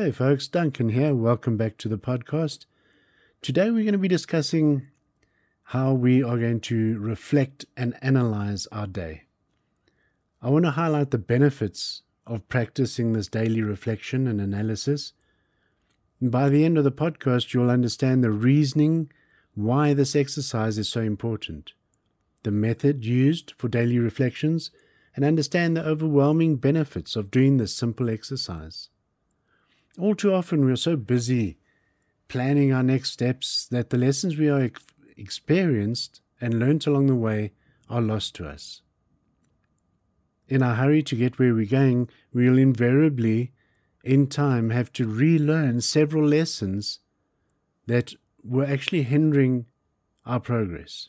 Hey folks, Duncan here. Welcome back to the podcast. Today we're going to be discussing how we are going to reflect and analyze our day. I want to highlight the benefits of practicing this daily reflection and analysis. And by the end of the podcast, you'll understand the reasoning why this exercise is so important, the method used for daily reflections, and understand the overwhelming benefits of doing this simple exercise. All too often, we are so busy planning our next steps that the lessons we are experienced and learnt along the way are lost to us. In our hurry to get where we're going, we will invariably, in time, have to relearn several lessons that were actually hindering our progress.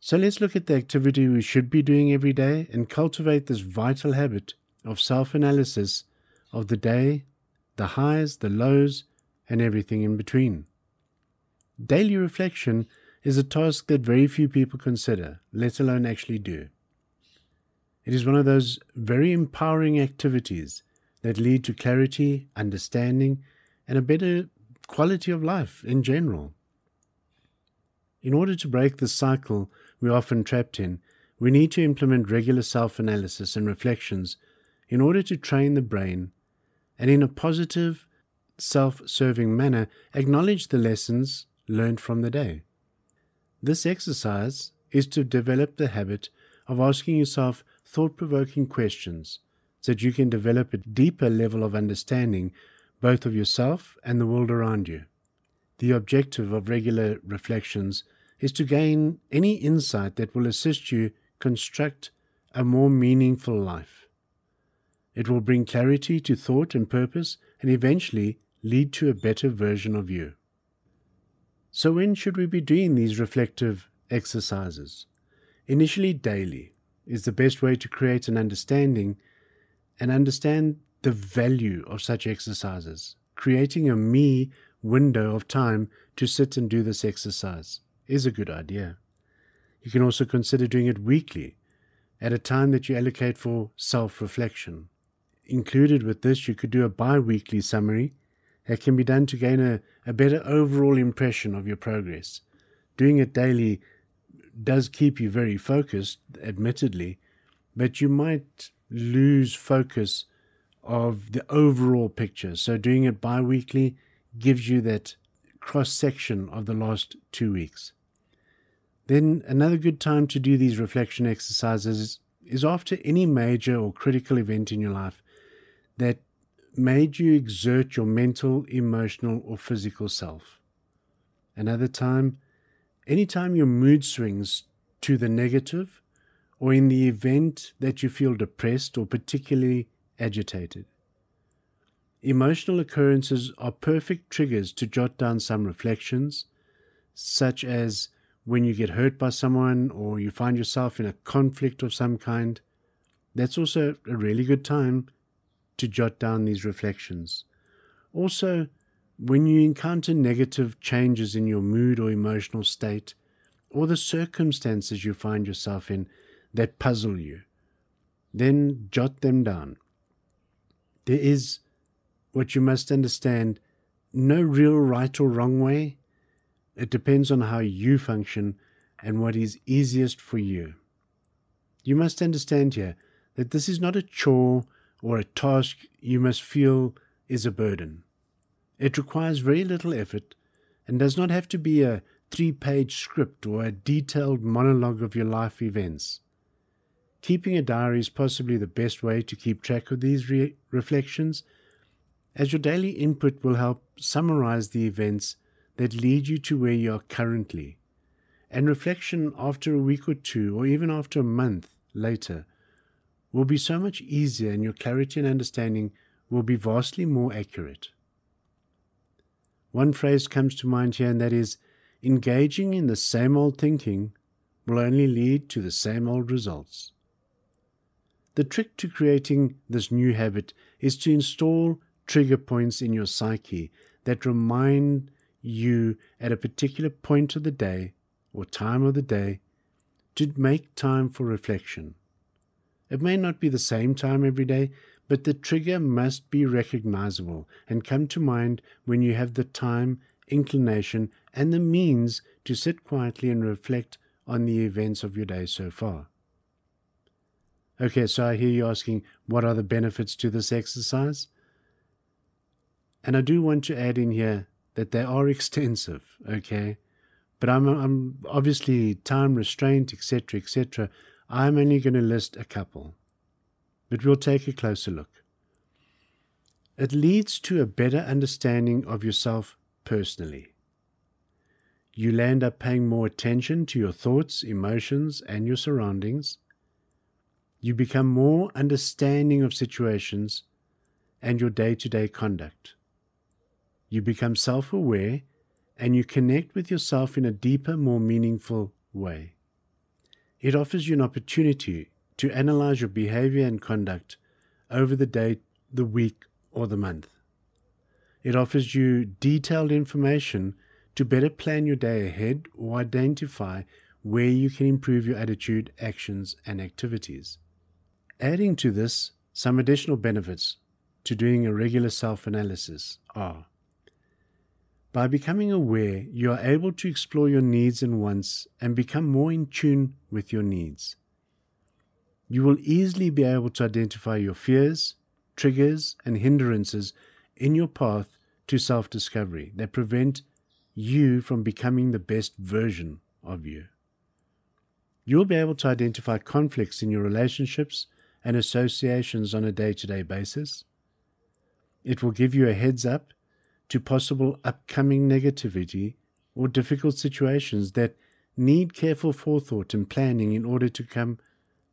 So let's look at the activity we should be doing every day and cultivate this vital habit of self analysis of the day, the highs, the lows, and everything in between. Daily reflection is a task that very few people consider, let alone actually do. It is one of those very empowering activities that lead to clarity, understanding, and a better quality of life in general. In order to break the cycle we're often trapped in, we need to implement regular self analysis and reflections in order to train the brain and, in a positive, self serving manner, acknowledge the lessons learned from the day. This exercise is to develop the habit of asking yourself thought provoking questions so that you can develop a deeper level of understanding both of yourself and the world around you. The objective of regular reflections is to gain any insight that will assist you construct a more meaningful life. It will bring clarity to thought and purpose and eventually lead to a better version of you. So, when should we be doing these reflective exercises? Initially, daily is the best way to create an understanding and understand the value of such exercises. Creating a me window of time to sit and do this exercise is a good idea. You can also consider doing it weekly at a time that you allocate for self reflection. Included with this, you could do a bi weekly summary that can be done to gain a, a better overall impression of your progress. Doing it daily does keep you very focused, admittedly, but you might lose focus of the overall picture. So doing it bi weekly gives you that cross section of the last two weeks. Then another good time to do these reflection exercises is after any major or critical event in your life that made you exert your mental, emotional, or physical self. Another time, anytime your mood swings to the negative, or in the event that you feel depressed or particularly agitated. Emotional occurrences are perfect triggers to jot down some reflections, such as when you get hurt by someone or you find yourself in a conflict of some kind. That's also a really good time to jot down these reflections. Also, when you encounter negative changes in your mood or emotional state, or the circumstances you find yourself in that puzzle you, then jot them down. There is, what you must understand, no real right or wrong way. It depends on how you function and what is easiest for you. You must understand here that this is not a chore or a task you must feel is a burden. It requires very little effort and does not have to be a three page script or a detailed monologue of your life events. Keeping a diary is possibly the best way to keep track of these re- reflections, as your daily input will help summarize the events that lead you to where you are currently. And reflection after a week or two, or even after a month later, will be so much easier and your clarity and understanding will be vastly more accurate. One phrase comes to mind here, and that is engaging in the same old thinking will only lead to the same old results. The trick to creating this new habit is to install trigger points in your psyche that remind you at a particular point of the day or time of the day to make time for reflection. It may not be the same time every day, but the trigger must be recognizable and come to mind when you have the time, inclination, and the means to sit quietly and reflect on the events of your day so far. Okay, so I hear you asking, what are the benefits to this exercise? And I do want to add in here that they are extensive, okay? But I'm, I'm obviously time restraint, etc., etc. I'm only going to list a couple, but we'll take a closer look. It leads to a better understanding of yourself personally. You'll end up paying more attention to your thoughts, emotions, and your surroundings. You become more understanding of situations and your day to day conduct. You become self aware and you connect with yourself in a deeper, more meaningful way. It offers you an opportunity to analyze your behavior and conduct over the day, the week, or the month. It offers you detailed information to better plan your day ahead or identify where you can improve your attitude, actions, and activities. Adding to this, some additional benefits to doing a regular self analysis are by becoming aware, you are able to explore your needs and wants and become more in tune with your needs. You will easily be able to identify your fears, triggers, and hindrances in your path to self discovery that prevent you from becoming the best version of you. You will be able to identify conflicts in your relationships and associations on a day to day basis. It will give you a heads up to possible upcoming negativity or difficult situations that need careful forethought and planning in order to come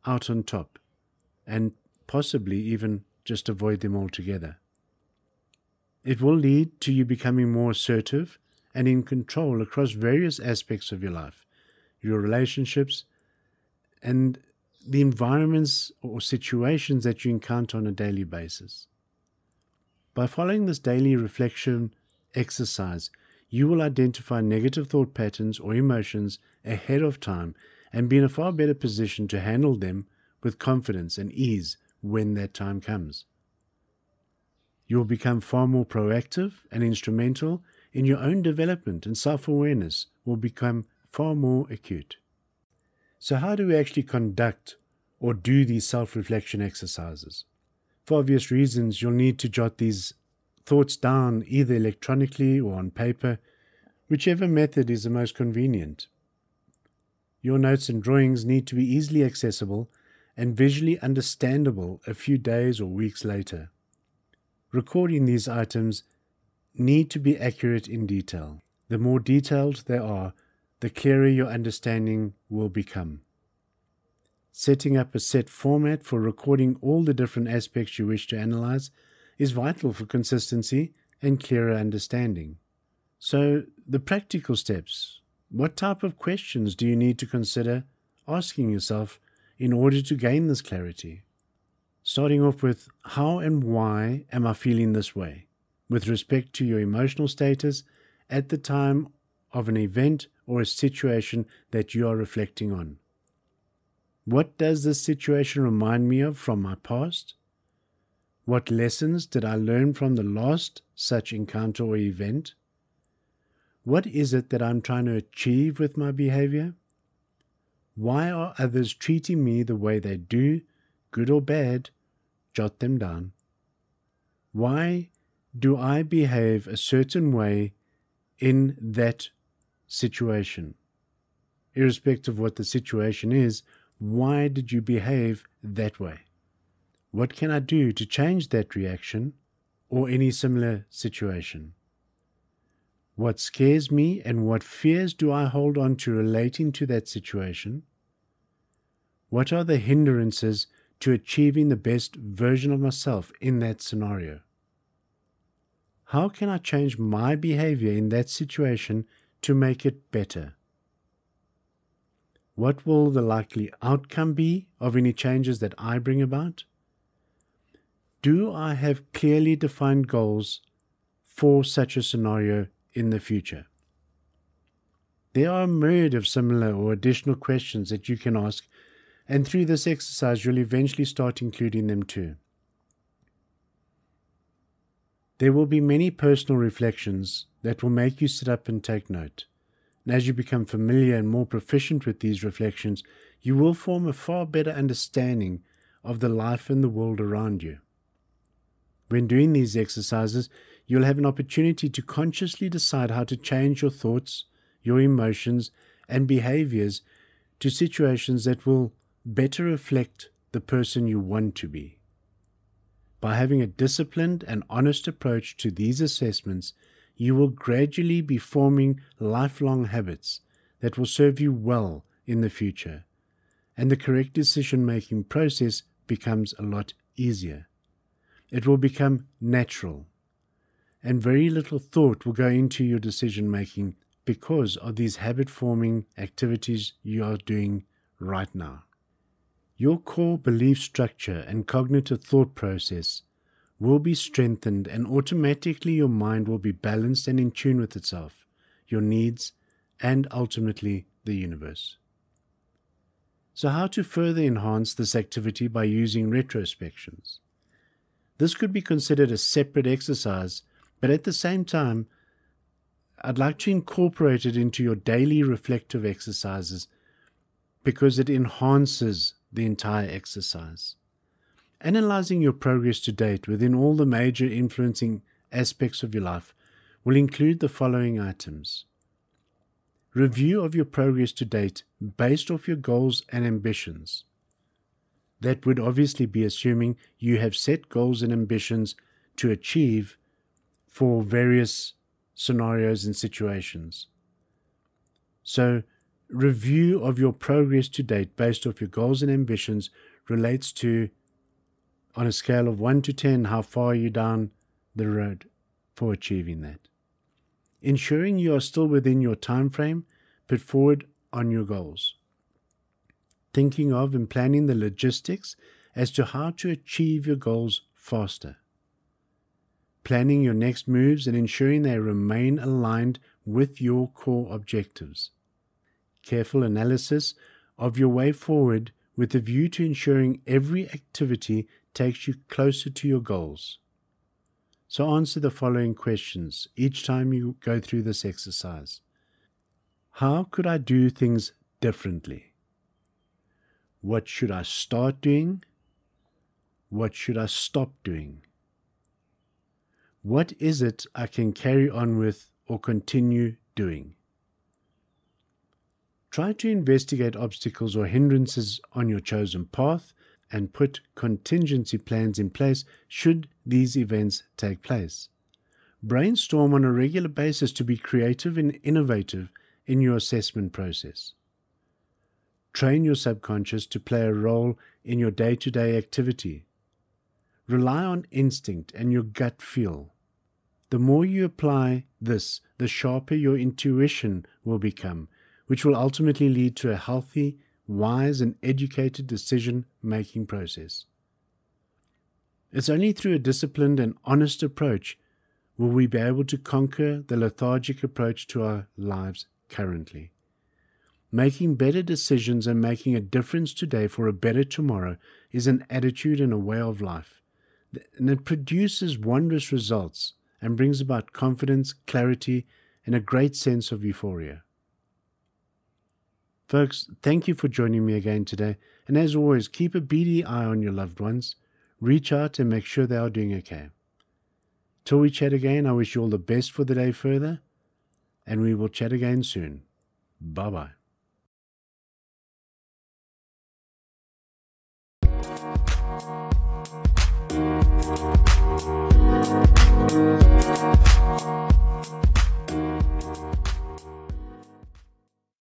out on top and possibly even just avoid them altogether. It will lead to you becoming more assertive and in control across various aspects of your life, your relationships, and the environments or situations that you encounter on a daily basis. By following this daily reflection exercise, you will identify negative thought patterns or emotions ahead of time and be in a far better position to handle them with confidence and ease when that time comes. You will become far more proactive and instrumental in your own development, and self awareness will become far more acute. So, how do we actually conduct or do these self reflection exercises? For obvious reasons, you'll need to jot these thoughts down either electronically or on paper, whichever method is the most convenient. Your notes and drawings need to be easily accessible and visually understandable a few days or weeks later. Recording these items need to be accurate in detail. The more detailed they are, the clearer your understanding will become. Setting up a set format for recording all the different aspects you wish to analyze is vital for consistency and clearer understanding. So, the practical steps what type of questions do you need to consider asking yourself in order to gain this clarity? Starting off with how and why am I feeling this way with respect to your emotional status at the time of an event or a situation that you are reflecting on. What does this situation remind me of from my past? What lessons did I learn from the last such encounter or event? What is it that I'm trying to achieve with my behavior? Why are others treating me the way they do, good or bad? Jot them down. Why do I behave a certain way in that situation? Irrespective of what the situation is, why did you behave that way? What can I do to change that reaction or any similar situation? What scares me and what fears do I hold on to relating to that situation? What are the hindrances to achieving the best version of myself in that scenario? How can I change my behavior in that situation to make it better? What will the likely outcome be of any changes that I bring about? Do I have clearly defined goals for such a scenario in the future? There are a myriad of similar or additional questions that you can ask and through this exercise, you'll eventually start including them too. There will be many personal reflections that will make you sit up and take note. And as you become familiar and more proficient with these reflections, you will form a far better understanding of the life and the world around you. When doing these exercises, you'll have an opportunity to consciously decide how to change your thoughts, your emotions, and behaviors to situations that will better reflect the person you want to be. By having a disciplined and honest approach to these assessments, you will gradually be forming lifelong habits that will serve you well in the future, and the correct decision making process becomes a lot easier. It will become natural, and very little thought will go into your decision making because of these habit forming activities you are doing right now. Your core belief structure and cognitive thought process will be strengthened, and automatically your mind will be balanced and in tune with itself, your needs, and ultimately the universe. So, how to further enhance this activity by using retrospections? This could be considered a separate exercise, but at the same time, I'd like to incorporate it into your daily reflective exercises because it enhances the entire exercise. Analyzing your progress to date within all the major influencing aspects of your life will include the following items review of your progress to date based off your goals and ambitions. That would obviously be assuming you have set goals and ambitions to achieve for various scenarios and situations. So, review of your progress to date based off your goals and ambitions relates to on a scale of 1 to 10 how far are you down the road for achieving that. Ensuring you are still within your time frame put forward on your goals. Thinking of and planning the logistics as to how to achieve your goals faster. Planning your next moves and ensuring they remain aligned with your core objectives. Careful analysis of your way forward with a view to ensuring every activity takes you closer to your goals. So answer the following questions each time you go through this exercise How could I do things differently? What should I start doing? What should I stop doing? What is it I can carry on with or continue doing? Try to investigate obstacles or hindrances on your chosen path and put contingency plans in place should these events take place. Brainstorm on a regular basis to be creative and innovative in your assessment process. Train your subconscious to play a role in your day to day activity. Rely on instinct and your gut feel. The more you apply this, the sharper your intuition will become, which will ultimately lead to a healthy wise, and educated decision making process. It's only through a disciplined and honest approach will we be able to conquer the lethargic approach to our lives currently. Making better decisions and making a difference today for a better tomorrow is an attitude and a way of life. And it produces wondrous results and brings about confidence, clarity, and a great sense of euphoria. Folks, thank you for joining me again today. And as always, keep a beady eye on your loved ones. Reach out and make sure they are doing okay. Till we chat again, I wish you all the best for the day further, and we will chat again soon. Bye bye.